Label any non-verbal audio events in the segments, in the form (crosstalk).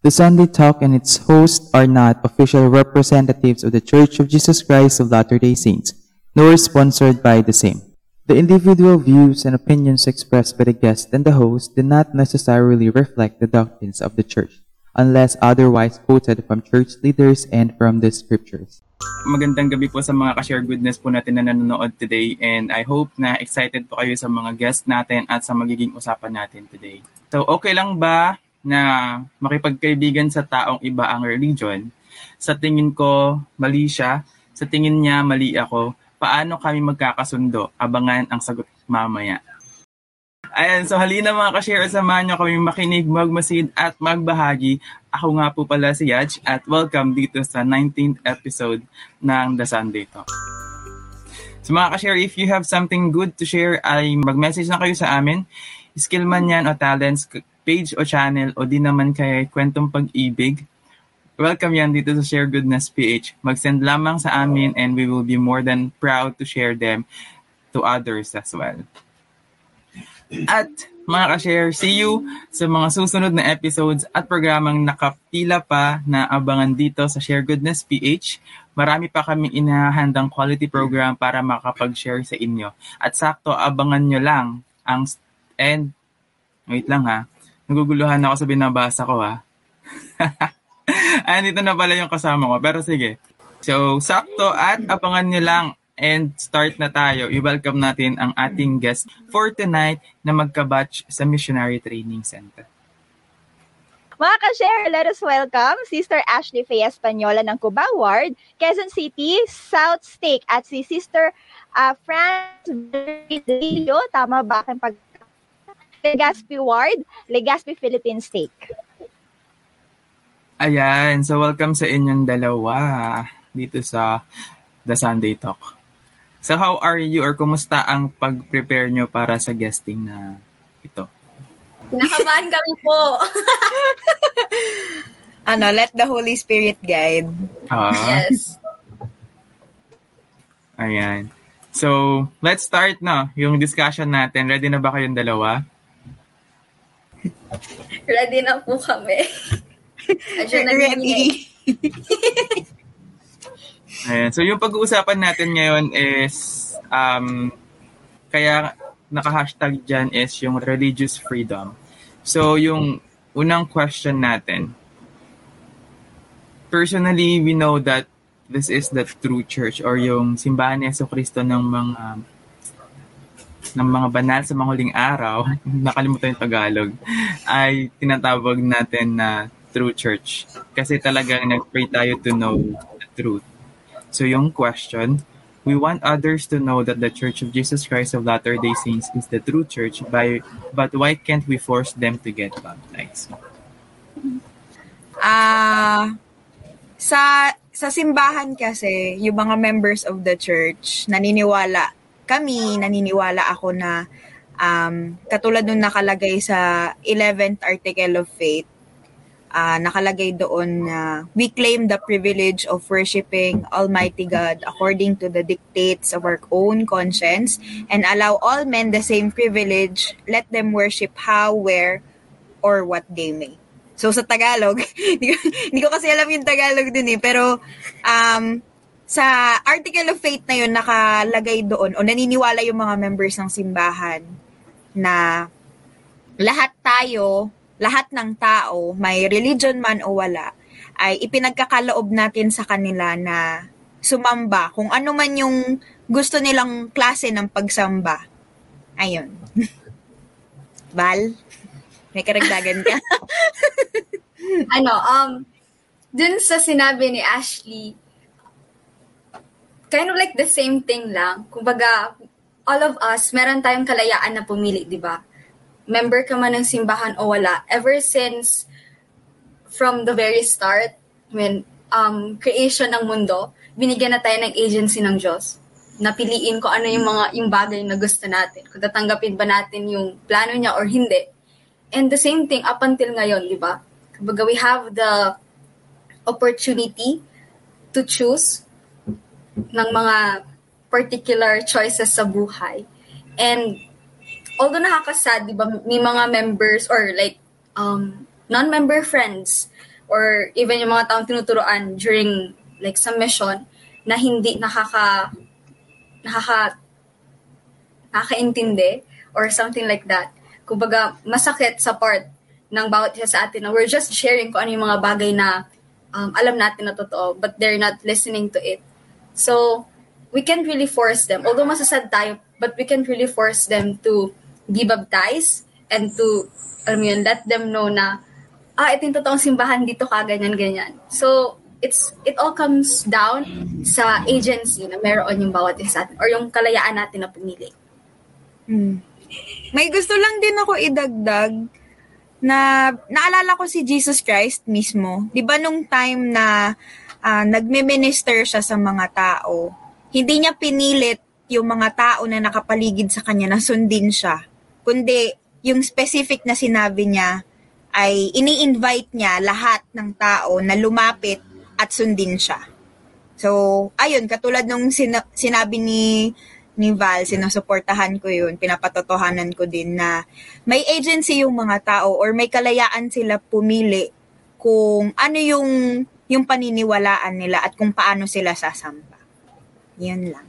The Sunday Talk and its hosts are not official representatives of the Church of Jesus Christ of Latter-day Saints, nor sponsored by the same. The individual views and opinions expressed by the guest and the host do not necessarily reflect the doctrines of the Church, unless otherwise quoted from church leaders and from the scriptures. Magandang gabi po sa mga ka-share goodness po natin na nanonood today and I hope na excited po kayo sa mga guests natin at sa magiging usapan natin today. So okay lang ba na makipagkaibigan sa taong iba ang religion? Sa tingin ko, mali siya. Sa tingin niya, mali ako. Paano kami magkakasundo? Abangan ang sagot mamaya. Ayan, so halina mga ka-share, samahan niyo kami makinig, magmasid at magbahagi. Ako nga po pala si Yaj at welcome dito sa 19th episode ng The Sunday Talk. So mga ka-share, if you have something good to share, ay mag-message na kayo sa amin. Skill man yan o talents, page o channel o di naman kaya kwentong pag-ibig. Welcome yan dito sa Share Goodness PH. Mag-send lamang sa amin and we will be more than proud to share them to others as well. At mga ka-share, see you sa mga susunod na episodes at programang nakapila pa na abangan dito sa Share Goodness PH. Marami pa kaming inahandang quality program para makapag-share sa inyo. At sakto, abangan nyo lang ang and wait lang ha. Naguguluhan ako sa binabasa ko ha. (laughs) Andito na pala yung kasama ko. Pero sige. So, sakto at abangan nyo lang and start na tayo. I-welcome natin ang ating guest for tonight na magkabatch sa Missionary Training Center. Mga ka-share, let us welcome Sister Ashley Faye Espanyola ng Cuba Ward, Quezon City, South Stake, at si Sister uh, Franz Delio, tama ba aking pag Legazpi Ward, Legazpi Philippine Stake. Ayan, so welcome sa inyong dalawa dito sa The Sunday Talk. So how are you or kumusta ang pag-prepare nyo para sa guesting na ito? Nakabahan kami po. (laughs) ano, let the Holy Spirit guide. Ah, yes. ayan. So, let's start na yung discussion natin. Ready na ba kayong dalawa? Ready na po kami. (laughs) Adyo na Ready. (laughs) Ayan. So, yung pag-uusapan natin ngayon is, um, kaya naka-hashtag dyan is yung religious freedom. So, yung unang question natin, personally, we know that this is the true church or yung simbahan ni Yeso Cristo ng mga ng mga banal sa mga huling araw, (laughs) nakalimutan yung Tagalog, ay tinatawag natin na true church. Kasi talagang nag-pray tayo to know the truth. So yung question, we want others to know that the Church of Jesus Christ of Latter-day Saints is the true church, by, but why can't we force them to get baptized? Ah, sa sa simbahan kasi, yung mga members of the church, naniniwala kami, naniniwala ako na um, katulad nung nakalagay sa 11th article of faith, uh, nakalagay doon na we claim the privilege of worshiping Almighty God according to the dictates of our own conscience and allow all men the same privilege, let them worship how, where, or what they may. So sa Tagalog, (laughs) hindi ko, ko kasi alam yung Tagalog dun eh, pero um, sa article of faith na yun nakalagay doon o naniniwala yung mga members ng simbahan na lahat tayo lahat ng tao, may religion man o wala, ay ipinagkakaloob natin sa kanila na sumamba kung ano man yung gusto nilang klase ng pagsamba. Ayun. (laughs) Val, may karagdagan ka? (laughs) ano, um, dun sa sinabi ni Ashley, kind of like the same thing lang. Kumbaga, all of us, meron tayong kalayaan na pumili, di ba? member ka man ng simbahan o wala, ever since from the very start, when um, creation ng mundo, binigyan na tayo ng agency ng Diyos. Napiliin ko ano yung mga yung bagay na gusto natin. Kung tatanggapin ba natin yung plano niya or hindi. And the same thing up until ngayon, di ba? Kumbaga, we have the opportunity to choose ng mga particular choices sa buhay. And although nakakasad, di ba, may mga members or like um, non-member friends or even yung mga taong tinuturoan during like sa mission na hindi nakaka nakaka nakakaintindi or something like that. Kumbaga, masakit sa part ng bawat isa sa atin na we're just sharing kung ano yung mga bagay na um, alam natin na totoo but they're not listening to it. So, we can't really force them. Although masasad tayo, but we can't really force them to be baptized and to, alam yun, let them know na, ah, ito yung totoong simbahan dito ka, ganyan, ganyan. So, it's it all comes down sa agency na meron yung bawat isa or yung kalayaan natin na pumili. Hmm. May gusto lang din ako idagdag na naalala ko si Jesus Christ mismo. 'Di ba nung time na uh, nagme-minister siya sa mga tao, hindi niya pinilit yung mga tao na nakapaligid sa kanya na sundin siya. Kundi yung specific na sinabi niya ay ini-invite niya lahat ng tao na lumapit at sundin siya. So, ayun, katulad nung sina- sinabi ni ni Val, sinusuportahan ko yun, pinapatotohanan ko din na may agency yung mga tao or may kalayaan sila pumili kung ano yung yung paniniwalaan nila at kung paano sila sasamba. Yan lang.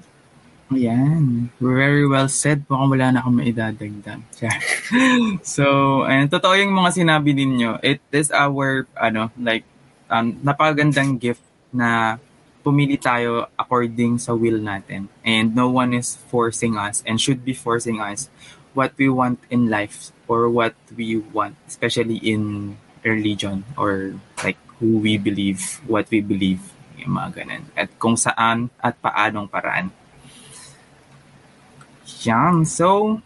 Ayan. Very well said. Mukhang wala na akong maidadagdag. (laughs) so, and totoo yung mga sinabi ninyo. It is our, ano, like, um, napakagandang gift na pumili tayo according sa will natin. And no one is forcing us and should be forcing us what we want in life or what we want, especially in religion or like who we believe, what we believe, yung mga ganun. At kung saan at paanong paraan. Yan. So,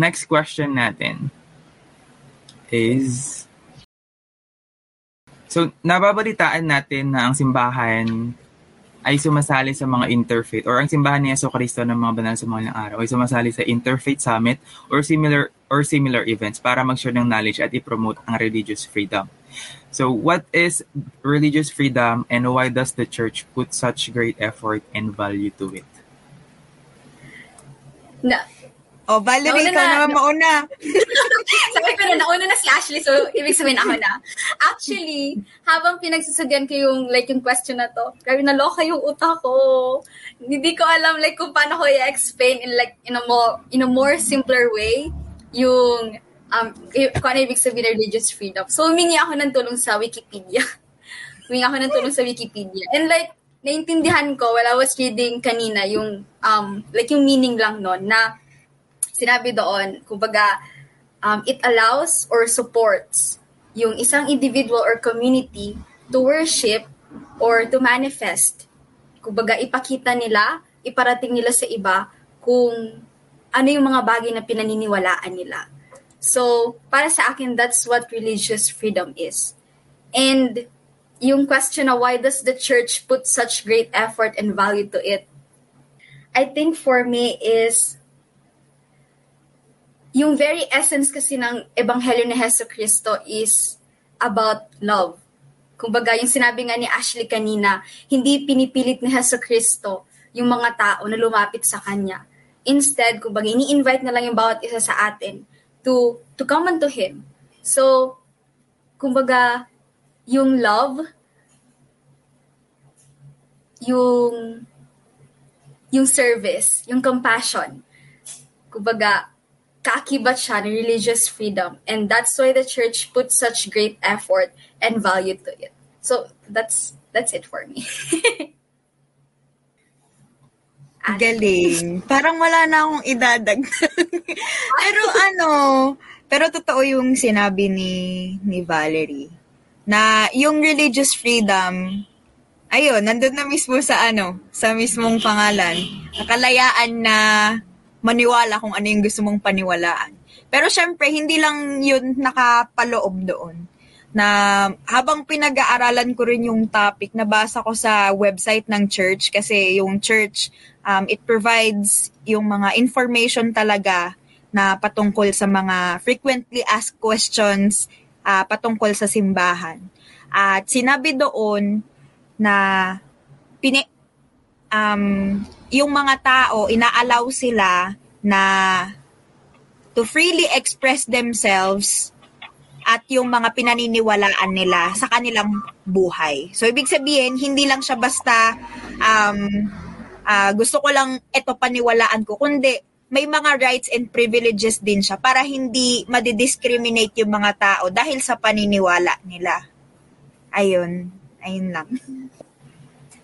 next question natin is So, nababalitaan natin na ang simbahan ay sumasali sa mga interfaith or ang simbahan ni Yeso Cristo ng mga banal sa mga araw ay sumasali sa interfaith summit or similar or similar events para mag-share ng knowledge at i-promote ang religious freedom. So, what is religious freedom and why does the church put such great effort and value to it? Na, Oh, Valerie, Nauna ikaw na. naman mauna. (laughs) Sabi ko na, nauna na si Ashley, so ibig sabihin ako na. Actually, habang pinagsasabihan ko yung, like, yung question na to, grabe naloka yung utak ko. Hindi ko alam, like, kung paano ko i-explain in, like, in a more, in a more simpler way, yung, um, kung ano ibig sabihin religious freedom. So, humingi ako ng tulong sa Wikipedia. (laughs) humingi ako ng tulong sa Wikipedia. And, like, naintindihan ko while I was reading kanina yung, um, like, yung meaning lang nun, na, sinabi doon, kumbaga, um, it allows or supports yung isang individual or community to worship or to manifest. Kumbaga, ipakita nila, iparating nila sa iba kung ano yung mga bagay na pinaniniwalaan nila. So, para sa akin, that's what religious freedom is. And yung question na why does the church put such great effort and value to it? I think for me is yung very essence kasi ng Ebanghelyo ni Heso Kristo is about love. Kumbaga, yung sinabi nga ni Ashley kanina, hindi pinipilit ni Heso Kristo yung mga tao na lumapit sa Kanya. Instead, kumbaga, ini-invite na lang yung bawat isa sa atin to, to come unto Him. So, kumbaga, yung love, yung yung service, yung compassion, kumbaga, kaakibat siya ng religious freedom. And that's why the church put such great effort and value to it. So that's that's it for me. (laughs) Galing. Parang wala na akong idadagdag. (laughs) pero ano, pero totoo yung sinabi ni ni Valerie na yung religious freedom ayun, nandun na mismo sa ano, sa mismong pangalan. Nakalayaan na maniwala kung ano yung gusto mong paniwalaan. Pero syempre, hindi lang yun nakapaloob doon. Na habang pinag-aaralan ko rin yung topic, nabasa ko sa website ng church kasi yung church, um, it provides yung mga information talaga na patungkol sa mga frequently asked questions uh, patungkol sa simbahan. At sinabi doon na pini, um, yung mga tao, inaalaw sila na to freely express themselves at yung mga pinaniniwalaan nila sa kanilang buhay. So, ibig sabihin, hindi lang siya basta um, uh, gusto ko lang ito paniwalaan ko, kundi may mga rights and privileges din siya para hindi madidiscriminate yung mga tao dahil sa paniniwala nila. Ayun. Ayun lang.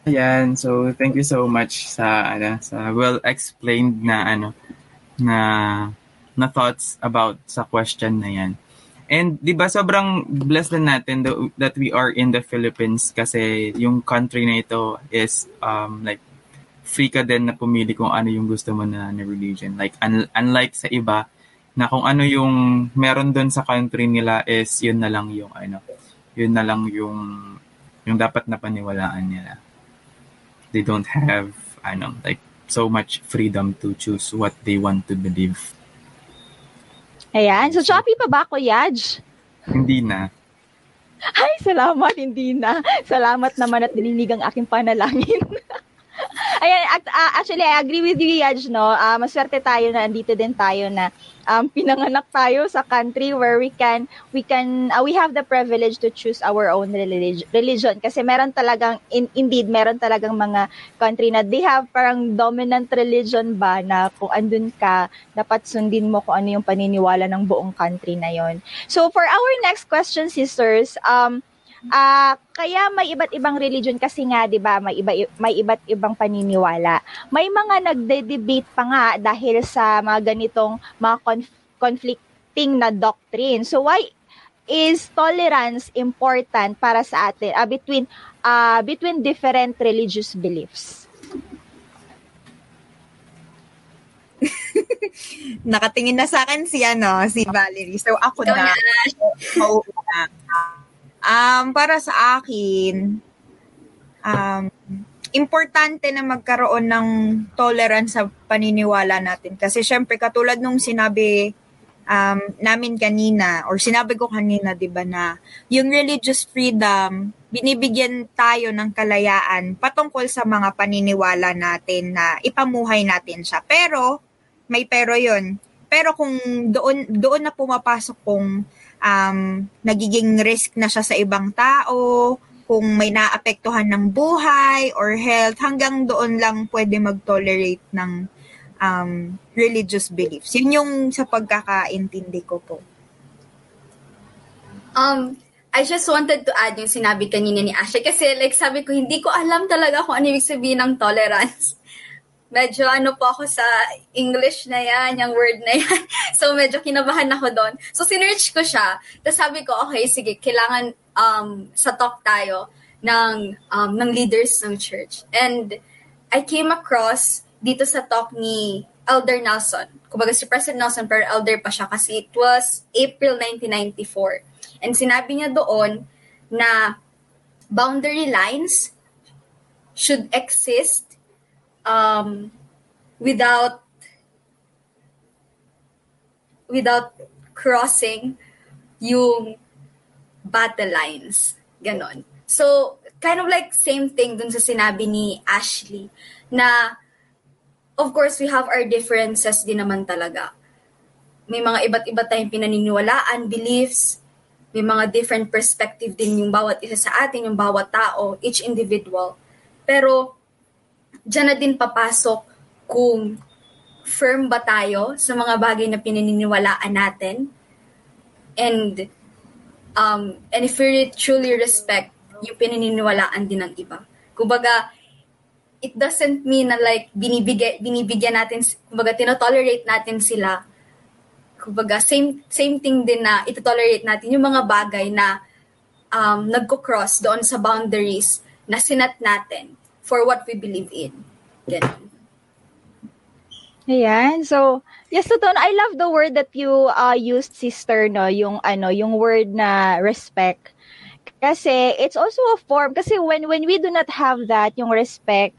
Ayan, so thank you so much sa ano sa well explained na ano na na thoughts about sa question na 'yan. And 'di ba sobrang blessed na natin that we are in the Philippines kasi yung country na ito is um like free ka din na pumili kung ano yung gusto mo na, na religion. Like un- unlike sa iba na kung ano yung meron doon sa country nila is yun na lang yung ano, yun na lang yung yung dapat na paniwalaan nila they don't have ano like so much freedom to choose what they want to believe. Ayan. So, Shopee pa ba ako, Yaj? Hindi na. Ay, salamat, hindi na. Salamat naman at dininig ang aking panalangin. (laughs) Ayan, uh, actually, I agree with you, Yaj, no? Uh, maswerte tayo na andito din tayo na um, (laughs) pinanganak tayo sa country where we can, we can, uh, we have the privilege to choose our own relig- religion. Kasi meron talagang, in, indeed, meron talagang mga country na they have parang dominant religion ba na kung andun ka, dapat sundin mo kung ano yung paniniwala ng buong country na yon. So, for our next question, sisters, um, uh, kaya may iba't ibang religion kasi nga 'di ba, may iba may iba't ibang paniniwala. May mga nagde-debate pa nga dahil sa mga ganitong mga conf- conflicting na doctrine. So why is tolerance important para sa atin uh, between uh, between different religious beliefs? (laughs) Nakatingin na sa akin si ano, si Valerie. So ako na. So, Um, para sa akin, um, importante na magkaroon ng tolerance sa paniniwala natin. Kasi syempre, katulad nung sinabi um, namin kanina, or sinabi ko kanina, di ba, na yung religious freedom, binibigyan tayo ng kalayaan patungkol sa mga paniniwala natin na ipamuhay natin siya. Pero, may pero yon Pero kung doon, doon na pumapasok kung um, nagiging risk na siya sa ibang tao, kung may naapektuhan ng buhay or health, hanggang doon lang pwede mag-tolerate ng um, religious beliefs. Yun yung sa pagkakaintindi ko po. Um, I just wanted to add yung sinabi kanina ni Ashley kasi like sabi ko, hindi ko alam talaga kung ano ibig sabihin ng tolerance medyo ano po ako sa English na yan, yung word na yan. (laughs) so, medyo kinabahan ako doon. So, sinearch ko siya. Tapos sabi ko, okay, sige, kailangan um, sa talk tayo ng, um, ng leaders ng church. And I came across dito sa talk ni Elder Nelson. Kumbaga si President Nelson, pero elder pa siya kasi it was April 1994. And sinabi niya doon na boundary lines should exist um, without without crossing yung battle lines. Ganon. So, kind of like same thing dun sa sinabi ni Ashley na of course we have our differences din naman talaga. May mga iba't iba tayong pinaniniwalaan, beliefs, may mga different perspective din yung bawat isa sa atin, yung bawat tao, each individual. Pero dyan na din papasok kung firm ba tayo sa mga bagay na pinaniniwalaan natin and um, and if we truly respect yung pinaniniwalaan din ng iba. Kumbaga, it doesn't mean na like binibigay, binibigyan natin, kumbaga tinotolerate natin sila. Kumbaga, same, same thing din na ito-tolerate natin yung mga bagay na um, nagko-cross doon sa boundaries na sinat natin for what we believe in. Ganun. Ayan. So, yes, totoo. I love the word that you uh, used, sister, no? Yung, ano, yung word na respect. Kasi, it's also a form. Kasi when, when we do not have that, yung respect,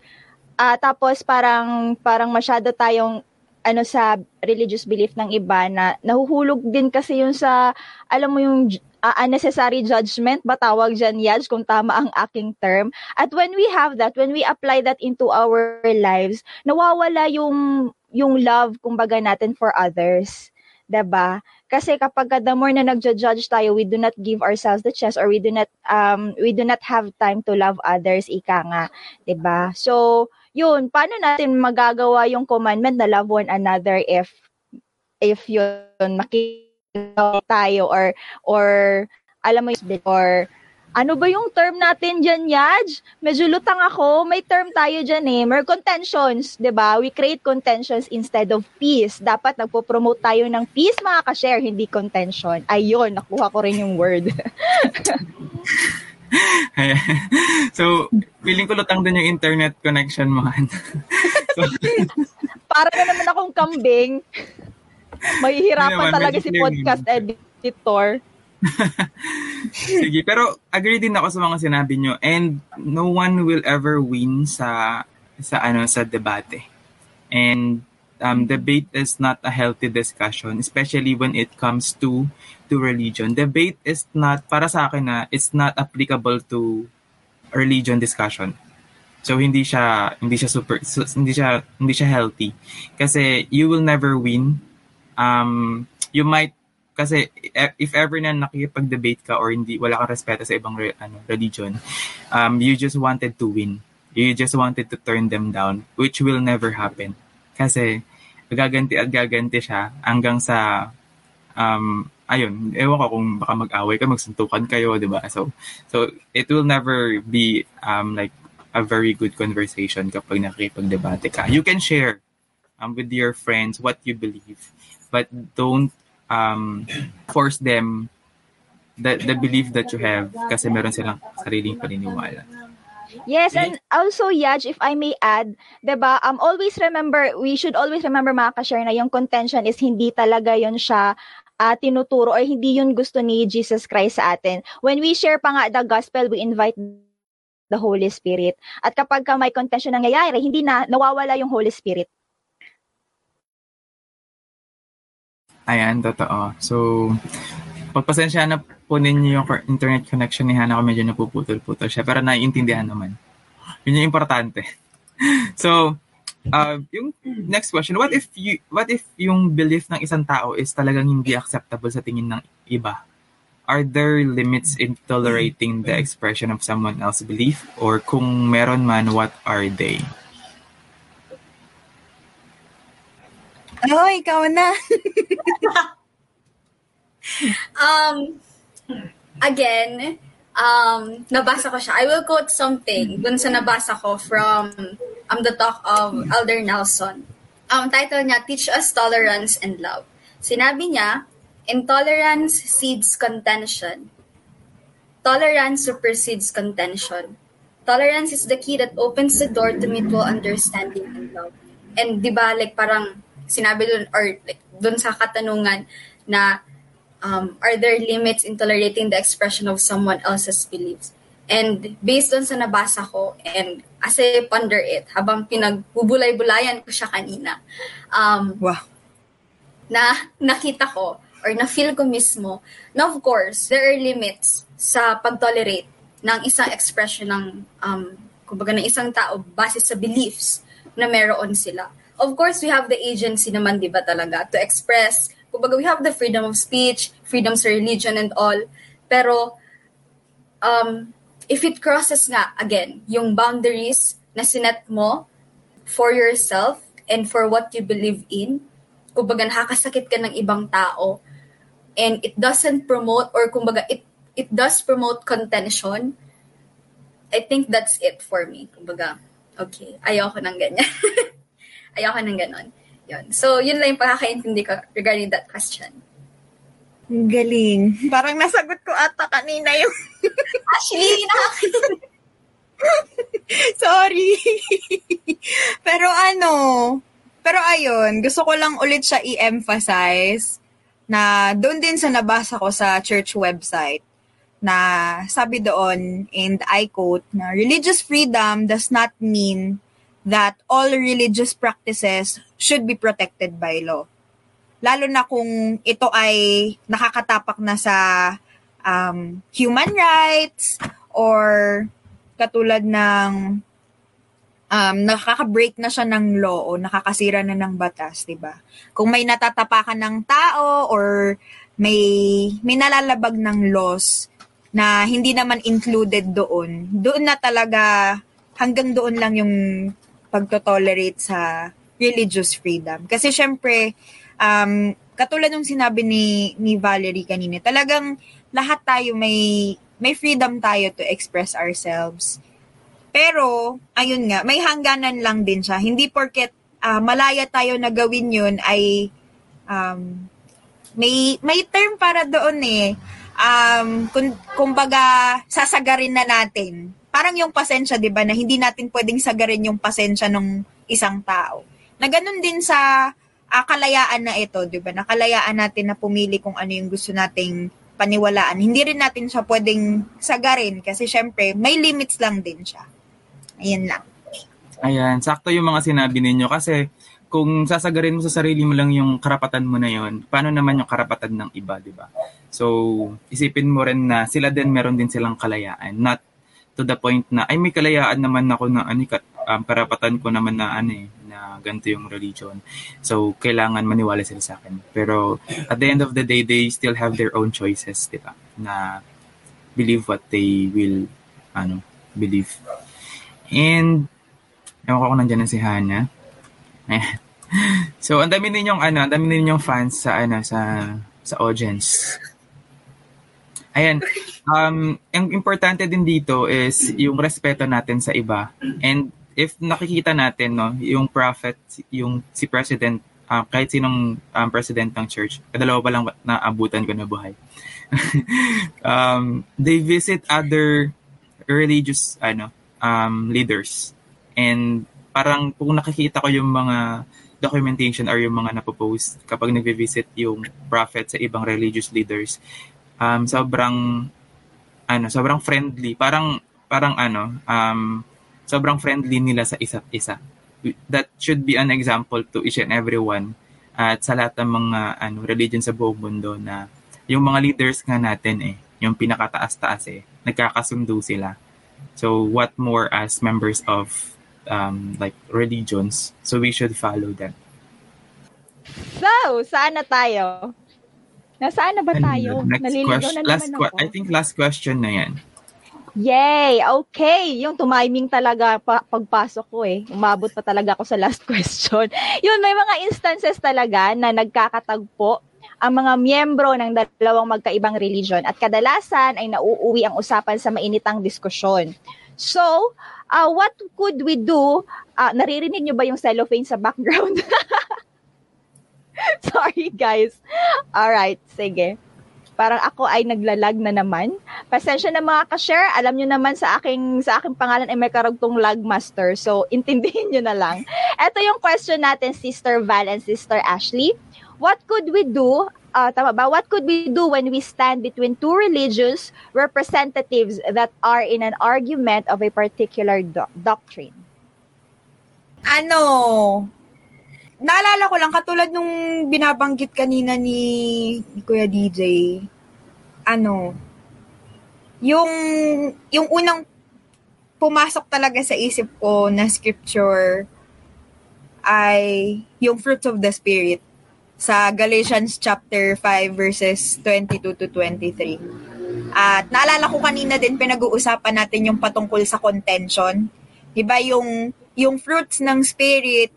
uh, tapos parang, parang masyado tayong ano sa religious belief ng iba na nahuhulog din kasi yung sa alam mo yung uh, unnecessary judgment ba tawag dyan, Yaj, kung tama ang aking term. At when we have that, when we apply that into our lives, nawawala yung, yung love, kumbaga natin, for others. 'di ba? Kasi kapag the more na nagja-judge tayo, we do not give ourselves the chance or we do not um we do not have time to love others, ika nga, 'di ba? So, yun, paano natin magagawa yung commandment na love one another if if yun makita tayo or or alam mo yun, or ano ba yung term natin dyan, Yaj? Medyo lutang ako. May term tayo dyan eh. Mer contentions, 'di ba? We create contentions instead of peace. Dapat nagpo-promote tayo ng peace, mga ka-share, hindi contention. Ayun, nakuha ko rin yung word. (laughs) So, feeling ko lutang din yung internet connection mo. (laughs) So, Para na naman akong kambing. Mahihirapan naman, talaga si podcast editor. (laughs) Sige, pero agree din ako sa mga sinabi nyo and no one will ever win sa sa ano sa debate. And um, debate is not a healthy discussion, especially when it comes to to religion. Debate is not para sa akin na it's not applicable to religion discussion. So hindi siya hindi siya super hindi siya hindi siya healthy kasi you will never win. Um you might kasi e- if ever na nakikipag-debate ka or hindi wala kang respeto sa ibang re- ano religion, um you just wanted to win. You just wanted to turn them down, which will never happen. Kasi gaganti at gaganti siya hanggang sa um ayun, ewan ko kung baka mag-away ka, magsuntukan kayo, di ba? So, so it will never be um like a very good conversation kapag nakikipag-debate ka. You can share um, with your friends what you believe, but don't um, force them the, the belief that you have kasi meron silang sariling paniniwala. Yes, and also, Yaj, if I may add, ba? Um, always remember, we should always remember mga ka-share na yung contention is hindi talaga yon siya uh, tinuturo or hindi yun gusto ni Jesus Christ sa atin. When we share pa nga the gospel, we invite the Holy Spirit. At kapag ka may contention nangyayari, hindi na nawawala yung Holy Spirit. Ayan, totoo. So, pagpasensya na po ninyo yung internet connection ni Hannah ko medyo napuputol-putol siya, pero naiintindihan naman. Yun yung importante. (laughs) so, uh, yung next question, what if you, what if yung belief ng isang tao is talagang hindi acceptable sa tingin ng iba? Are there limits in tolerating the expression of someone else's belief? Or kung meron man, what are they? Oh, ikaw na. (laughs) Um, again, um, nabasa ko siya. I will quote something dun sa nabasa ko from um, the talk of Elder Nelson. Ang title niya, Teach Us Tolerance and Love. Sinabi niya, Intolerance seeds contention. Tolerance supersedes contention. Tolerance is the key that opens the door to mutual understanding and love. And di ba, like parang sinabi dun, or like, dun sa katanungan na um, are there limits in tolerating the expression of someone else's beliefs? And based on sa nabasa ko, and as I ponder it, habang pinagbubulay-bulayan ko siya kanina, um, Wow. na nakita ko or na-feel ko mismo na of course, there are limits sa pag-tolerate ng isang expression ng, um, kumbaga ng isang tao base sa beliefs na meron sila. Of course, we have the agency naman, di ba talaga, to express, kumbaga we have the freedom of speech, freedom sa religion and all, pero um, if it crosses nga, again, yung boundaries na sinet mo for yourself and for what you believe in, kumbaga nakakasakit ka ng ibang tao, and it doesn't promote, or kumbaga it, it does promote contention, I think that's it for me. Kumbaga, okay, ayoko ng ganyan. (laughs) ayoko ng ganon. Yun. So, yun lang yung pagkakaintindi ko regarding that question. Galing. Parang nasagot ko ata kanina yung... (laughs) Actually, nakaka- (laughs) Sorry. (laughs) pero ano, pero ayun, gusto ko lang ulit siya i-emphasize na doon din sa nabasa ko sa church website na sabi doon, and I quote, na religious freedom does not mean that all religious practices should be protected by law. Lalo na kung ito ay nakakatapak na sa um, human rights or katulad ng um, nakaka-break na siya ng law o nakakasira na ng batas, di ba? Kung may natatapakan ng tao or may may nalalabag ng laws na hindi naman included doon. Doon na talaga hanggang doon lang yung pagto-tolerate sa religious freedom. Kasi syempre, um, katulad ng sinabi ni, ni Valerie kanina, talagang lahat tayo may, may freedom tayo to express ourselves. Pero, ayun nga, may hangganan lang din siya. Hindi porket uh, malaya tayo na gawin yun ay um, may may term para doon eh. Um, kung, kumbaga, sasagarin na natin. Parang yung pasensya, di ba, na hindi natin pwedeng sagarin yung pasensya ng isang tao. Na ganun din sa uh, kalayaan na ito, di ba? Na kalayaan natin na pumili kung ano yung gusto nating paniwalaan. Hindi rin natin siya pwedeng sagarin kasi syempre may limits lang din siya. Ayan lang. Ayan, sakto yung mga sinabi ninyo kasi kung sasagarin mo sa sarili mo lang yung karapatan mo na yon, paano naman yung karapatan ng iba, di ba? So, isipin mo rin na sila din meron din silang kalayaan. Not to the point na, ay may kalayaan naman ako na ano, um, karapatan ko naman na ano eh, na ganito yung religion. So, kailangan maniwala sila sa akin. Pero, at the end of the day, they still have their own choices, di ba? Na believe what they will, ano, believe. And, ewan ko kung nandiyan na si Hana. (laughs) so, ang dami ninyong, ano, ang dami ninyong fans sa, ano, sa, sa audience. Ayan. Um, ang importante din dito is yung respeto natin sa iba. And if nakikita natin, no, yung prophet, yung si president, uh, kahit sinong um, president ng church, kadalawa pa lang naabutan ko na buhay. (laughs) um, they visit other religious ano um, leaders. And parang kung nakikita ko yung mga documentation or yung mga napopost kapag nagvi-visit yung prophet sa ibang religious leaders, um, sobrang ano, sobrang friendly. Parang parang ano, um, sobrang friendly nila sa isa't isa. That should be an example to each and everyone at sa lahat ng mga ano, religion sa buong mundo na yung mga leaders nga natin eh, yung pinakataas-taas eh, nagkakasundo sila. So what more as members of um, like religions, so we should follow them. So, sana tayo? Nasaan na ba tayo? Next Naliligaw question. na Last naman ako. I think last question na yan. Yay! Okay. Yung tumiming talaga pa, pagpasok ko eh. Umabot pa talaga ako sa last (laughs) question. Yun, may mga instances talaga na nagkakatagpo ang mga miyembro ng dalawang magkaibang religion at kadalasan ay nauuwi ang usapan sa mainitang diskusyon. So, uh, what could we do? Uh, naririnig nyo ba yung cellophane sa background? (laughs) (laughs) Sorry guys. Alright, sige. Parang ako ay naglalag na naman. Pasensya na mga ka-share. Alam nyo naman sa aking, sa aking pangalan ay may karugtong lag master. So, (laughs) intindihin nyo na lang. Ito yung question natin, Sister Val and Sister Ashley. What could we do uh, tama ba? What could we do when we stand between two religious representatives that are in an argument of a particular do- doctrine? Ano, naalala ko lang, katulad nung binabanggit kanina ni, ni Kuya DJ, ano, yung, yung unang pumasok talaga sa isip ko na scripture ay yung fruits of the Spirit sa Galatians chapter 5 verses 22 to 23. At naalala ko kanina din pinag-uusapan natin yung patungkol sa contention. 'Di yung yung fruits ng spirit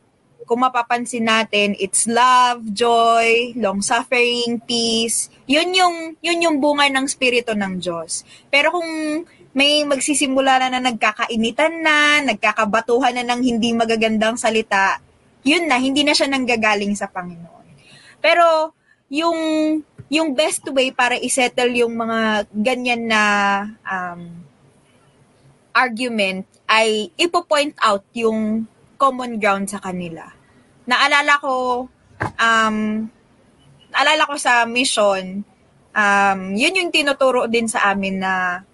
kung mapapansin natin, it's love, joy, long-suffering, peace. Yun yung, yun yung bunga ng spirito ng Diyos. Pero kung may magsisimula na na nagkakainitan na, nagkakabatuhan na ng hindi magagandang salita, yun na, hindi na siya nanggagaling sa Panginoon. Pero, yung, yung best way para isettle yung mga ganyan na um, argument ay ipo-point out yung common ground sa kanila. Naalala ko, um, naalala ko sa mission, um, yun yung tinuturo din sa amin na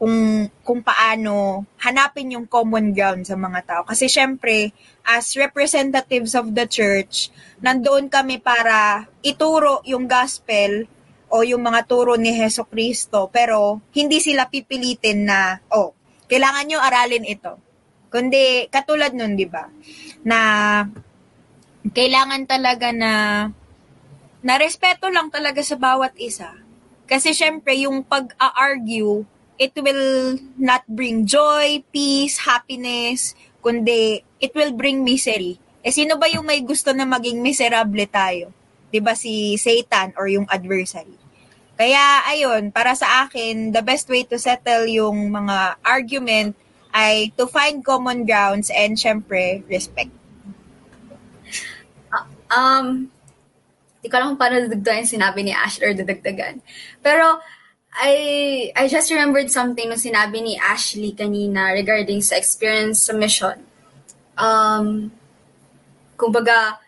kung kung paano hanapin yung common ground sa mga tao. Kasi syempre, as representatives of the church, nandoon kami para ituro yung gospel o yung mga turo ni Heso Kristo, pero hindi sila pipilitin na, oh, kailangan nyo aralin ito. Kundi, katulad nun, di ba? Na, kailangan talaga na na respeto lang talaga sa bawat isa. Kasi syempre, yung pag-argue, it will not bring joy, peace, happiness, kundi it will bring misery. Eh sino ba yung may gusto na maging miserable tayo? 'Di ba si Satan or yung adversary? Kaya ayun, para sa akin, the best way to settle yung mga argument ay to find common grounds and syempre respect. Um, di ko alam kung paano yung sinabi ni Ash or dudugtagan. Pero, I, I just remembered something nung sinabi ni Ashley kanina regarding sa experience sa mission. Um, kumbaga,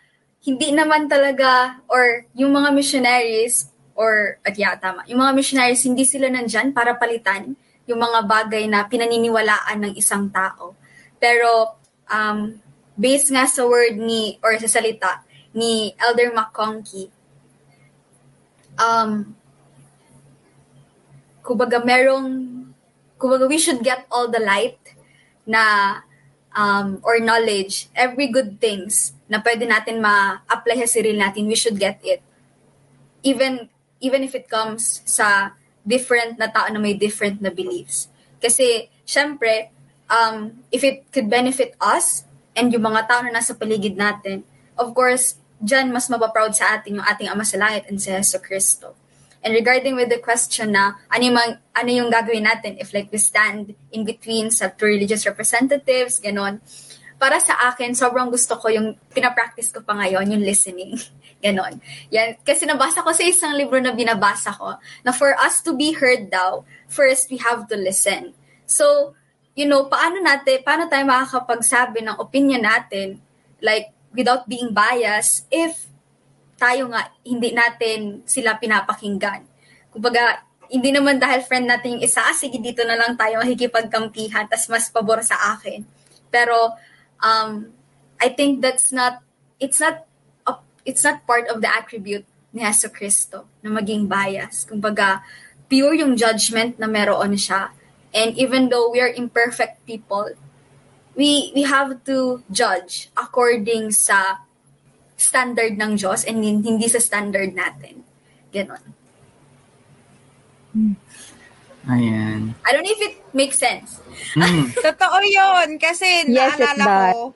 hindi naman talaga, or yung mga missionaries, or, at yeah, tama, yung mga missionaries, hindi sila nandyan para palitan yung mga bagay na pinaniniwalaan ng isang tao. Pero, um, based nga sa word ni, or sa salita, ni Elder McConkie, um, kumbaga merong, kumbaga we should get all the light na, um, or knowledge, every good things na pwede natin ma-apply sa sarili natin, we should get it. Even, even if it comes sa different na tao na may different na beliefs. Kasi, syempre, um, if it could benefit us and yung mga tao na nasa paligid natin, of course, dyan mas mapaproud sa atin yung ating Ama sa Langit and si Yeso Cristo. And regarding with the question na ano yung, ano yung gagawin natin if like we stand in between sa two religious representatives, ganon. Para sa akin, sobrang gusto ko yung pinapractice ko pa ngayon, yung listening. (laughs) Ganon. Yan. Kasi nabasa ko sa isang libro na binabasa ko na for us to be heard daw, first we have to listen. So, you know, paano natin, paano tayo makakapagsabi ng opinion natin, like, without being biased if tayo nga hindi natin sila pinapakinggan. Kumbaga, hindi naman dahil friend natin yung isa, ah, sige dito na lang tayo makikipagkampihan, tas mas pabor sa akin. Pero, um, I think that's not, it's not, a, it's not part of the attribute ni Yeso Cristo na maging bias. Kumbaga, pure yung judgment na meron siya. And even though we are imperfect people, we we have to judge according sa standard ng Diyos and hindi sa standard natin. Ganon. Ayan. I don't know if it makes sense. Mm. (laughs) Totoo yun. Kasi Yes, naalala ko,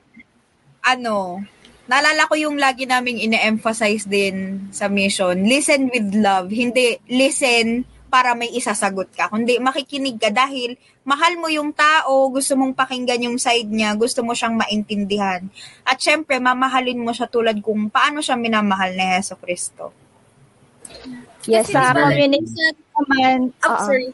ano, naalala ko yung lagi naming ine-emphasize din sa mission, listen with love. Hindi listen para may isasagot ka. Kundi makikinig ka dahil mahal mo yung tao, gusto mong pakinggan yung side niya, gusto mo siyang maintindihan. At syempre, mamahalin mo siya tulad kung paano siya minamahal ni Yeso Cristo. Yes, Kasi sa diba, community naman. I'm oo. sorry.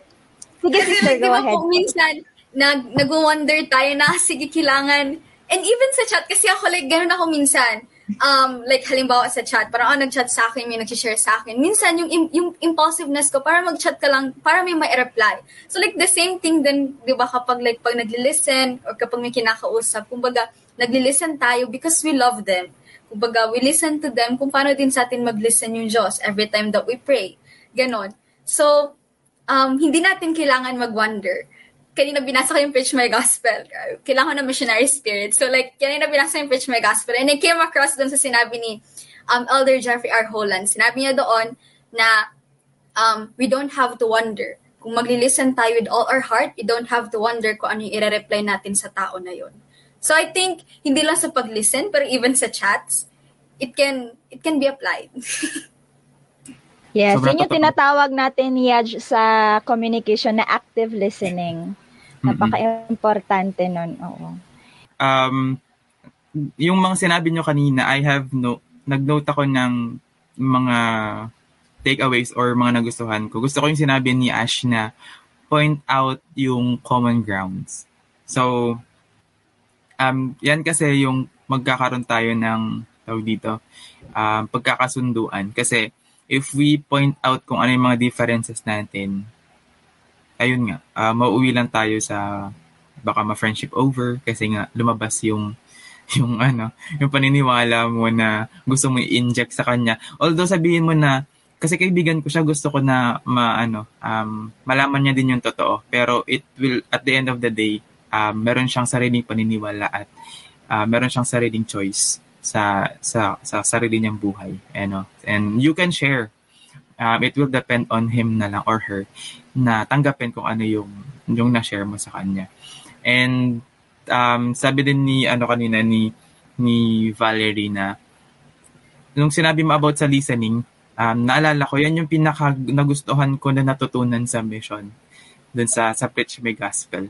Sige, sister, go ba ahead. po, minsan, nag, nag-wonder tayo na, sige, kailangan, and even sa chat, kasi ako, like, ganun ako minsan, um, like, halimbawa sa chat, parang, oh, nag-chat sa akin, may nag-share sa akin. Minsan, yung, yung impulsiveness ko, para mag-chat ka lang, para may ma-reply. So, like, the same thing din, di ba, kapag, like, pag nagli-listen, or kapag may kinakausap, kumbaga, nagli-listen tayo because we love them. Kumbaga, we listen to them kung paano din sa atin mag-listen yung Diyos every time that we pray. Ganon. So, um, hindi natin kailangan mag-wonder. Kanina binasa ko yung Preach My Gospel. Kailangan ng missionary spirit. So like, kanina binasa ko yung Preach My Gospel. And I came across dun sa sinabi ni um, Elder Jeffrey R. Holland. Sinabi niya doon na um, we don't have to wonder. Kung magli-listen tayo with all our heart, we don't have to wonder kung ano yung i-reply natin sa tao na yon. So I think, hindi lang sa pag-listen, pero even sa chats, it can it can be applied. (laughs) Yes, Sobrang yun yung tinatawag natin, Yaj, sa communication na active listening. Napaka-importante nun, oo. Um, yung mga sinabi nyo kanina, I have no, nag-note ako ng mga takeaways or mga nagustuhan ko. Gusto ko yung sinabi ni Ash na point out yung common grounds. So, um, yan kasi yung magkakaroon tayo ng tawag dito, um, pagkakasunduan. Kasi if we point out kung ano yung mga differences natin, ayun nga, uh, mauwi lang tayo sa baka ma-friendship over kasi nga lumabas yung (laughs) yung ano, yung paniniwala mo na gusto mo i-inject sa kanya. Although sabihin mo na kasi kaibigan ko siya, gusto ko na ma ano, um, malaman niya din yung totoo. Pero it will at the end of the day, um, meron siyang sariling paniniwala at uh, meron siyang sariling choice. sa sa sa sarili niyang buhay ano and you can share um, it will depend on him na lang or her na tanggapin kung ano yung yung na-share mo sa kanya. And um, sabi din ni ano kanina ni ni Valerie na nung sinabi mo about sa listening um, naalala ko yan yung pinaka nagustuhan ko na natutunan sa mission dun sa sa preach my gospel.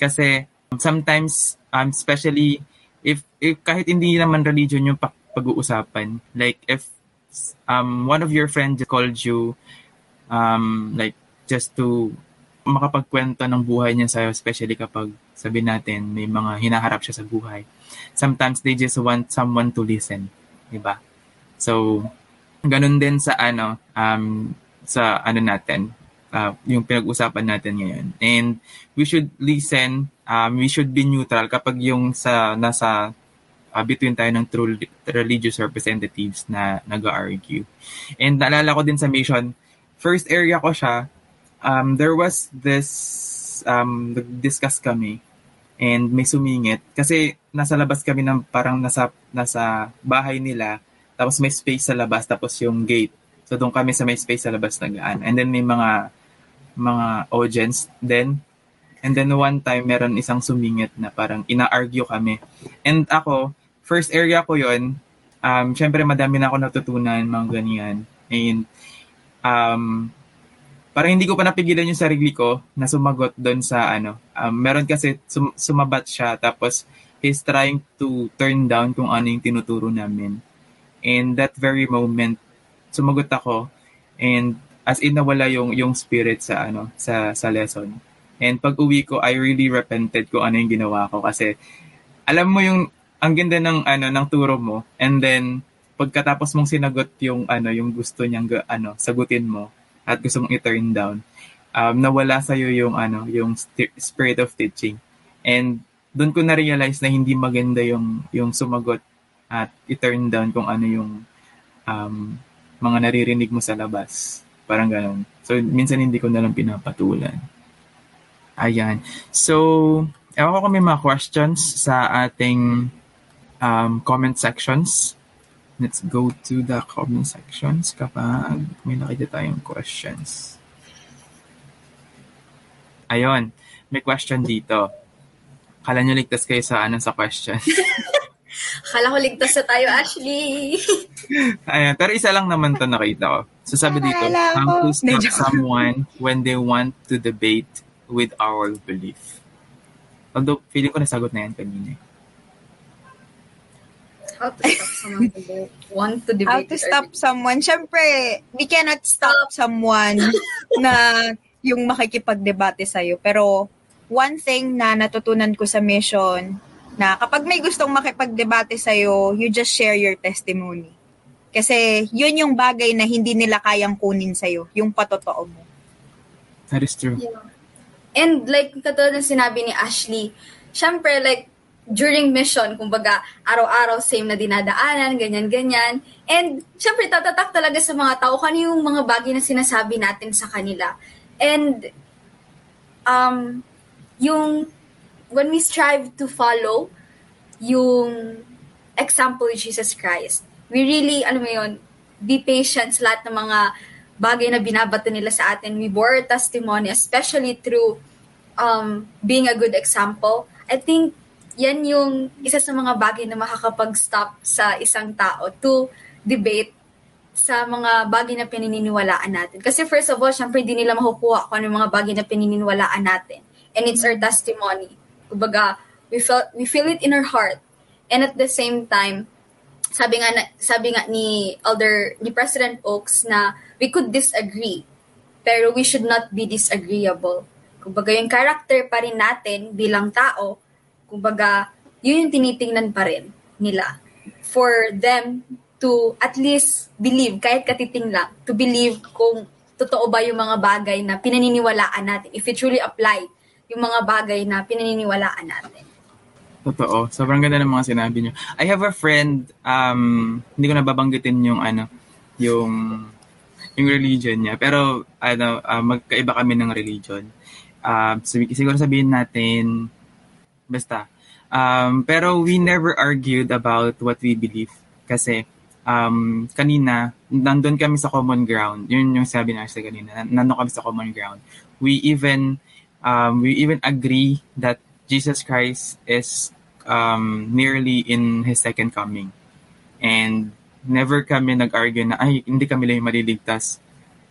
Kasi sometimes um, especially if, if kahit hindi naman religion yung pag- pag-uusapan like if um, one of your friends called you um, like just to makapagkwento ng buhay niya sa'yo, especially kapag sabi natin may mga hinaharap siya sa buhay. Sometimes they just want someone to listen, di ba? So, ganun din sa ano, um, sa ano natin, uh, yung pinag-usapan natin ngayon. And we should listen, um, we should be neutral kapag yung sa nasa uh, between tayo ng true religious representatives na nag-argue. And naalala ko din sa mission, first area ko siya, um, there was this, um, discuss kami and may sumingit. Kasi nasa labas kami ng parang nasa nasa bahay nila tapos may space sa labas tapos yung gate. So doon kami sa may space sa labas nagaan. And then may mga mga audience then and then one time meron isang sumingit na parang ina-argue kami. And ako first area ko yon um syempre madami na ako natutunan mga ganyan. And um parang hindi ko pa napigilan yung sarili ko na sumagot doon sa ano. Um, meron kasi sum- sumabat siya tapos he's trying to turn down kung ano yung tinuturo namin. And that very moment, sumagot ako and as in nawala yung yung spirit sa ano sa sa lesson. And pag uwi ko, I really repented kung ano yung ginawa ko kasi alam mo yung ang ganda ng ano ng turo mo and then pagkatapos mong sinagot yung ano yung gusto niyang ano sagutin mo at gusto mong i-turn down, um, nawala sa iyo yung ano, yung st- spirit of teaching. And doon ko na realize na hindi maganda yung yung sumagot at i-turn down kung ano yung um, mga naririnig mo sa labas. Parang ganun. So, minsan hindi ko na lang pinapatulan. Ayan. So, ewan ko kung may mga questions sa ating um, comment sections. Let's go to the comment sections kapag may nakita tayong questions. Ayun, may question dito. Kala nyo ligtas kayo sa ano sa question. (laughs) Akala ko ligtas na tayo, Ashley. (laughs) Ayan, pero isa lang naman to nakita ko. So sabi dito, Akala how to stop someone when they want to debate with our belief. Although, feeling ko nasagot na yan kanina. How to stop someone to do, want to debate. How to stop someone? Siyempre, we cannot stop someone (laughs) na yung makikipagdebate sa'yo. Pero, one thing na natutunan ko sa mission, na kapag may gustong makipagdebate sa'yo, you just share your testimony. Kasi, yun yung bagay na hindi nila kayang kunin sa'yo, yung patotoo mo. That is true. Yeah. And like, katulad ng sinabi ni Ashley, syempre like, during mission, kumbaga, araw-araw same na dinadaanan, ganyan-ganyan. And syempre, tatatak talaga sa mga tao kung ano yung mga bagay na sinasabi natin sa kanila. And um, yung when we strive to follow yung example Jesus Christ, we really, ano mo yun, be patient sa lahat ng mga bagay na binabato nila sa atin. We bore testimony, especially through um, being a good example. I think yan yung isa sa mga bagay na makakapag-stop sa isang tao to debate sa mga bagay na pininiwalaan natin. Kasi first of all, syempre hindi nila makukuha kung ano yung mga bagay na pininiwalaan natin. And it's our testimony. Kumbaga, we feel, we feel it in our heart. And at the same time, sabi nga sabi nga ni Elder ni President Oaks na we could disagree pero we should not be disagreeable. Kumbaga yung character pa rin natin bilang tao, kumbaga yun yung tinitingnan pa rin nila for them to at least believe kahit katiting lang to believe kung totoo ba yung mga bagay na pinaniniwalaan natin if it truly apply yung mga bagay na pinaniniwalaan natin. Totoo. Sobrang ganda ng mga sinabi niyo. I have a friend, um, hindi ko nababanggitin yung ano, yung yung religion niya. Pero ano, ah, magkaiba kami ng religion. Uh, siguro sabihin natin, basta, Um, pero we never argued about what we believe. Kasi um, kanina, nandun kami sa common ground. Yun yung sabi na sa kanina. Nandun kami sa common ground. We even um, we even agree that Jesus Christ is um, nearly in His second coming. And never kami nag-argue na, ay, hindi kami lang yung maliligtas.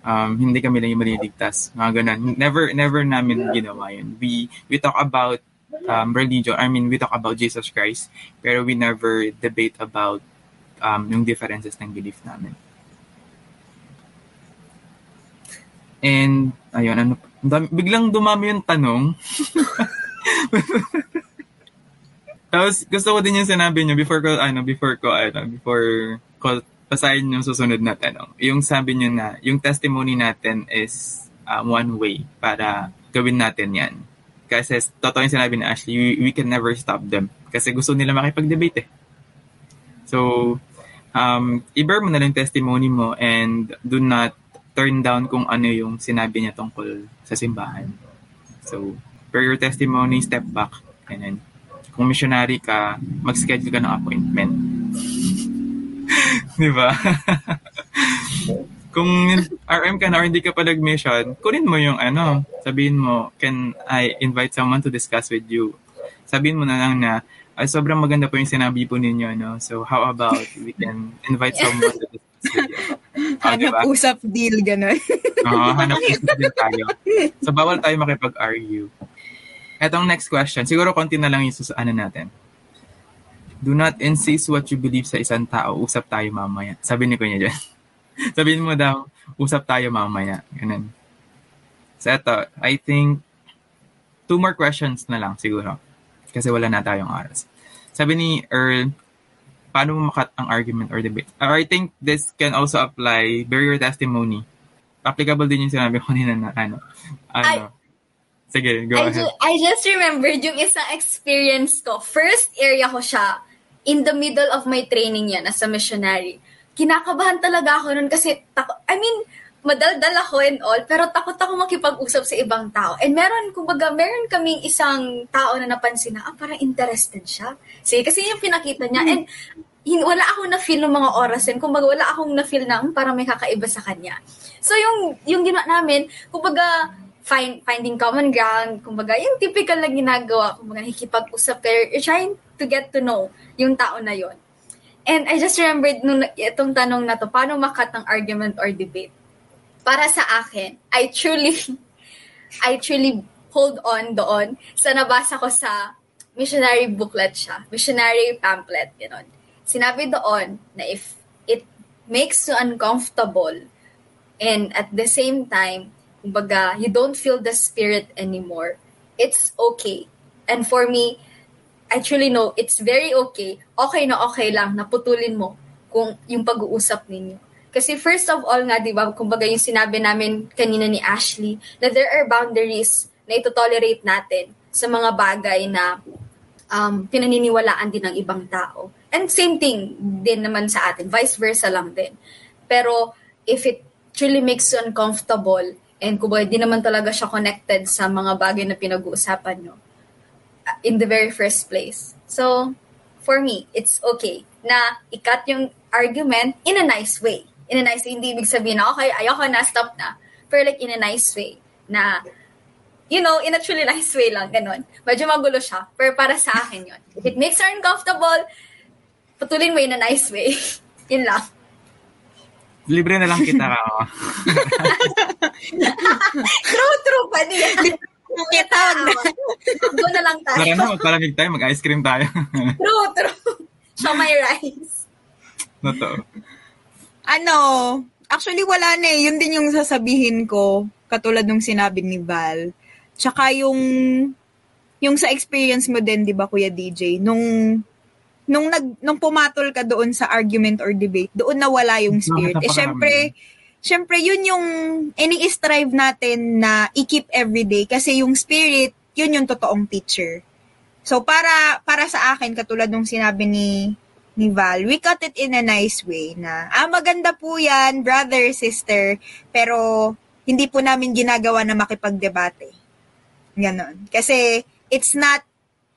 Um, hindi kami lang yung maliligtas. Mga ganun. Never, never namin ginawa yun. We, we talk about um, religion. I mean, we talk about Jesus Christ. Pero we never debate about um, yung differences ng belief namin. And, ayun, ano, biglang dumami yung tanong. (laughs) Tapos, gusto ko din yung sinabi niyo before ko, ano, before ko, ano, before ko basahin yung susunod na tanong. Yung sabi niyo na, yung testimony natin is um, one way para gawin natin yan. Kasi, totoo yung sinabi ni Ashley, we, we can never stop them. Kasi gusto nila makipag-debate eh. So, um, i-bear mo na lang testimony mo and do not turn down kung ano yung sinabi niya tungkol sa simbahan. So, per your testimony, step back. And then, kung missionary ka, mag-schedule ka ng appointment. (laughs) Di ba? (laughs) kung RM ka na or hindi ka pa nag-mission, kunin mo yung ano, sabihin mo, can I invite someone to discuss with you? Sabihin mo na lang na, ay, sobrang maganda po yung sinabi po ninyo, no? So, how about we can invite someone to discuss with you? Oh, Hanap diba? usap deal, gano'n. Oo, hanap usap din tayo. So, bawal tayo makipag-argue. Etong next question, siguro konti na lang yung sus- ano natin. Do not insist what you believe sa isang tao. Usap tayo mamaya. Sabi ni Kuya dyan. (laughs) Sabihin mo daw, usap tayo mamaya. Ganun. So, eto, I think, two more questions na lang siguro. Kasi wala na tayong oras. Sabi ni Earl, paano mo makat ang argument or debate? Or I think this can also apply, bear your testimony. Applicable din yung sinabi ko (laughs) kanina na ano. ano. Sige, go I, ahead. ju- I just remembered yung isang experience ko. First area ko siya, in the middle of my training yan as a missionary. Kinakabahan talaga ako nun kasi, tako, I mean, madaldal ako and all, pero takot ako makipag-usap sa ibang tao. And meron, kumbaga, meron kaming isang tao na napansin na, ah, parang interested siya. Sige, kasi yung pinakita niya. And hin- wala akong na-feel ng mga oras yun. Kumbaga, wala akong na-feel na, "Hmm, parang may kakaiba sa kanya. So, yung, yung ginawa namin, kumbaga, find, finding common ground, kumbaga, yung typical na ginagawa, kumbaga, nakikipag-usap kayo, you're trying to get to know yung tao na yon. And I just remembered nung itong tanong na to, paano makat ng argument or debate? Para sa akin, I truly, (laughs) I truly hold on doon sa nabasa ko sa missionary booklet siya, missionary pamphlet, gano'n. Sinabi doon na if it makes you uncomfortable and at the same time, kumbaga, you don't feel the spirit anymore, it's okay. And for me, Truly know it's very okay. Okay na okay lang na putulin mo kung yung pag-uusap ninyo. Kasi first of all nga, di ba, kumbaga yung sinabi namin kanina ni Ashley, na there are boundaries na ito-tolerate natin sa mga bagay na um, pinaniniwalaan din ng ibang tao. And same thing din naman sa atin, vice versa lang din. Pero if it truly makes you uncomfortable and kumbaga di naman talaga siya connected sa mga bagay na pinag-uusapan nyo in the very first place. So, for me, it's okay na ikat yung argument in a nice way. In a nice way, hindi ibig sabihin na, okay, ayoko na, stop na. Pero like in a nice way na you know, in a truly nice way lang, ganun. Medyo magulo siya, pero para sa akin yun. If it makes her uncomfortable, putulin mo in a nice way. (laughs) yun lang. Libre na lang kita ka. (laughs) True, true pa niya. (laughs) Kita na. Doon na lang tayo. Tara na, magpalamig tayo, mag-ice cream tayo. (laughs) True, true. Siya may rice. Totoo. Ano, actually wala na eh. Yun din yung sasabihin ko, katulad nung sinabi ni Val. Tsaka yung, yung sa experience mo din, di ba, Kuya DJ, nung, nung, nag, nung pumatol ka doon sa argument or debate, doon nawala yung spirit. Eh, syempre, syempre, yun yung ini-strive natin na i-keep everyday kasi yung spirit, yun yung totoong teacher. So, para, para sa akin, katulad nung sinabi ni, ni Val, we cut it in a nice way na, ah, maganda po yan, brother, sister, pero hindi po namin ginagawa na makipagdebate. Ganon. Kasi, it's not,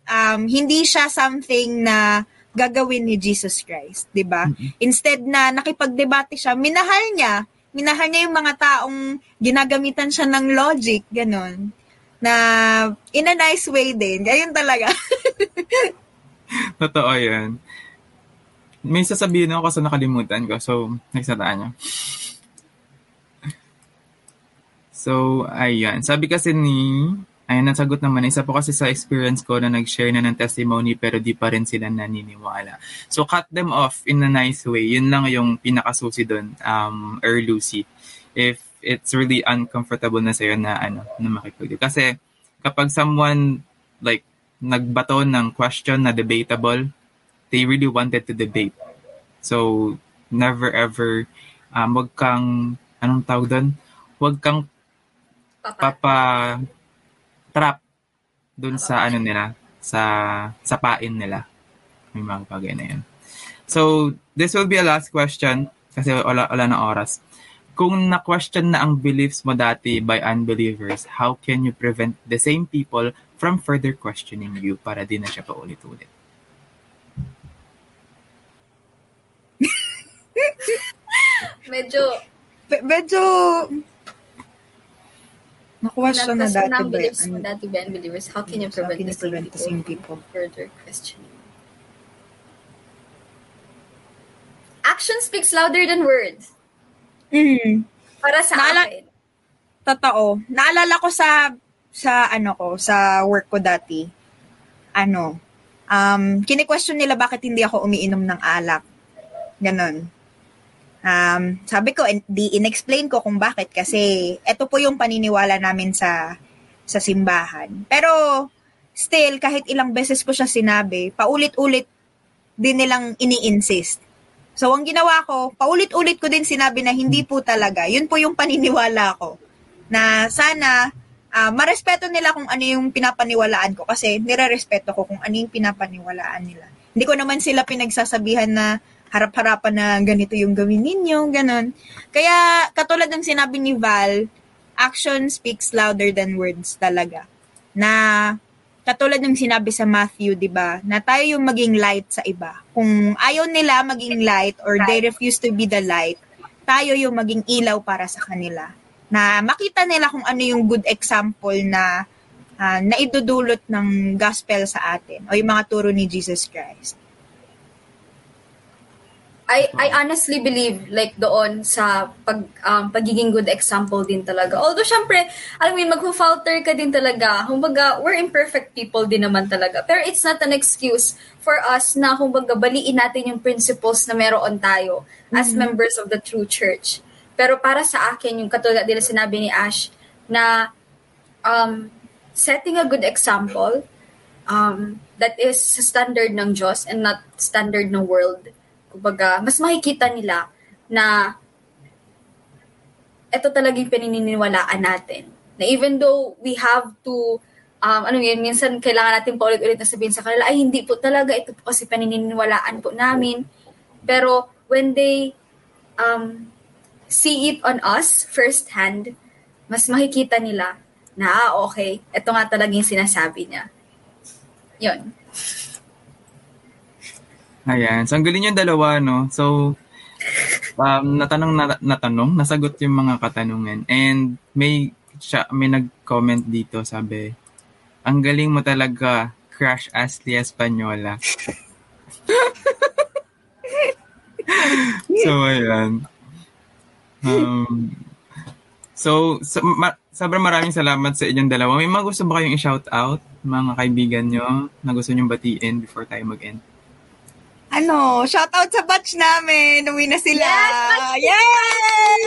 um, hindi siya something na gagawin ni Jesus Christ, 'di ba? Instead na nakipagdebate siya, minahal niya, minahal niya yung mga taong ginagamitan siya ng logic, ganun. Na in a nice way din. Ayun talaga. (laughs) Totoo yan. May sasabihin ako kasi nakalimutan ko. So, nagsataan niyo. So, ayan. Sabi kasi ni... Ayan, nasagot naman. Isa po kasi sa experience ko na nag-share na ng testimony pero di pa rin sila naniniwala. So, cut them off in a nice way. Yun lang yung pinakasusi doon, um, or Lucy. If it's really uncomfortable na sa'yo na, ano, na makipag Kasi, kapag someone, like, nagbato ng question na debatable, they really wanted to debate. So, never ever, um, wag kang, anong tawag doon? Wag kang Papa. papa trap doon sa ano nila, sa sa pain nila. May mga bagay na yun. So, this will be a last question kasi wala, wala na oras. Kung na-question na ang beliefs mo dati by unbelievers, how can you prevent the same people from further questioning you para di na siya paulit-ulit? (laughs) Medyo, Pe- medyo na-question na dati mo yan? dati ba unbelievers, how can you prevent, can you prevent the same people? from further questioning? Action speaks louder than words. Mm. Para sa Naala- akin. Totoo. Naalala ko sa sa ano ko, sa work ko dati. Ano, um, kini-question nila bakit hindi ako umiinom ng alak. Ganon. Um, sabi ko, di in-explain ko kung bakit kasi ito po yung paniniwala namin sa sa simbahan. Pero still, kahit ilang beses ko siya sinabi, paulit-ulit din nilang ini-insist. So, ang ginawa ko, paulit-ulit ko din sinabi na hindi po talaga. Yun po yung paniniwala ko. Na sana, ah, marespeto nila kung ano yung pinapaniwalaan ko. Kasi nire-respeto ko kung ano yung pinapaniwalaan nila. Hindi ko naman sila pinagsasabihan na harap-harapan na ganito yung gawin ninyo, ganon. Kaya, katulad ng sinabi ni Val, action speaks louder than words talaga. Na, katulad ng sinabi sa Matthew, di ba, na tayo yung maging light sa iba. Kung ayaw nila maging light or they refuse to be the light, tayo yung maging ilaw para sa kanila. Na makita nila kung ano yung good example na ah, naidudulot ng gospel sa atin o yung mga turo ni Jesus Christ. I I honestly believe like doon sa pag um, pagiging good example din talaga. Although syempre, alam mo yun, magpo-falter ka din talaga. Kumbaga, we're imperfect people din naman talaga. Pero it's not an excuse for us na kumbaga baliin natin yung principles na meron tayo as members of the true church. Pero para sa akin, yung katulad nila sinabi ni Ash, na um, setting a good example um, that is standard ng Diyos and not standard ng world kumbaga, mas makikita nila na ito talagang pinaniniwalaan natin. Na even though we have to, um, ano yun, minsan kailangan natin paulit-ulit na sabihin sa kanila, ay hindi po talaga, ito po kasi pinaniniwalaan po namin. Pero when they um, see it on us firsthand, mas makikita nila na, ah, okay, ito nga talaga yung sinasabi niya. Yun. Ayan. So, ang galing yung dalawa, no? So, um, natanong na, natanong, nasagot yung mga katanungan. And may, siya, may nag-comment dito, sabi, ang galing mo talaga, Crush Ashley Espanyola. (laughs) so, ayan. Um, so, sa, ma, sobrang maraming salamat sa inyong dalawa. May mga gusto ba kayong i-shout out, mga kaibigan nyo, na gusto nyong batiin before tayo mag-end? Ano, shout out sa batch namin. Uwi na sila. Yes, Yay!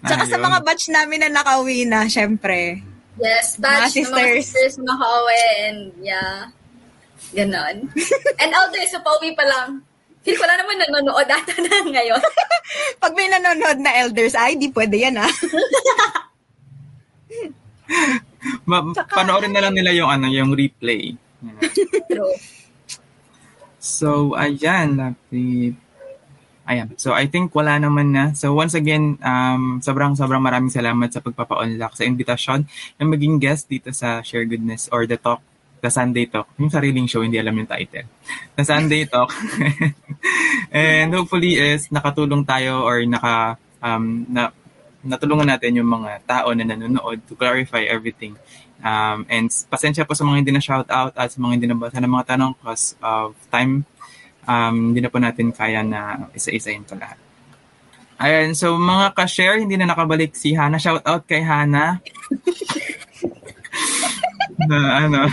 Tsaka sa mga batch namin na nakauwi na, syempre. Yes, batch Mga ng mga sisters. sisters, mga kawe, and yeah. Ganon. and elders, so pauwi pa lang. Feel ko lang naman nanonood ata na ngayon. (laughs) Pag may nanonood na elders, ay, di pwede yan ah. Ma- panoorin na lang nila yung ano, yung replay. Ayan. True. So, ayan, lovely. Ayan. So, I think wala naman na. So, once again, um, sobrang sobrang maraming salamat sa pagpapa-unlock sa invitation na maging guest dito sa Share Goodness or The Talk, The Sunday Talk. Yung sariling show, hindi alam yung title. The Sunday Talk. (laughs) And hopefully is nakatulong tayo or naka, um, na, natulungan natin yung mga tao na nanonood to clarify everything. Um, and pasensya po sa mga hindi na shout out at sa mga hindi nabasa ng mga tanong because of time um, hindi na po natin kaya na isa-isayin pa lahat. Ayan, so mga ka-share, hindi na nakabalik si Hana. Shout out kay Hana. (laughs) na ano,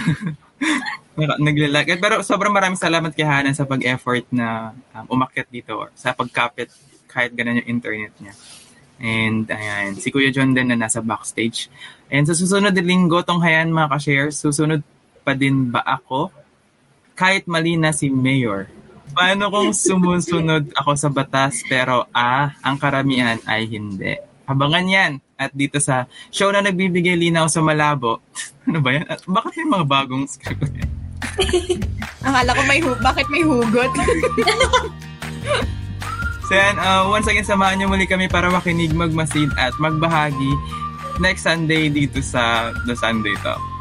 (laughs) naglalagay. Pero sobrang maraming salamat kay Hana sa pag-effort na um, umakyat dito or sa pagkapit kahit ganun yung internet niya. And ayan, si Kuya John din na nasa backstage. And sa susunod na linggo, tong hayan mga ka-share, susunod pa din ba ako? Kahit mali na si Mayor. Paano kung sumusunod (laughs) ako sa batas pero ah, ang karamihan ay hindi? Abangan yan. At dito sa show na nagbibigay linaw sa malabo. (laughs) ano ba yan? At bakit may mga bagong script? (laughs) Akala ko may hu- bakit may hugot? So uh, once again, samahan niyo muli kami para makinig, magmasid at magbahagi next Sunday dito sa The Sunday Talk.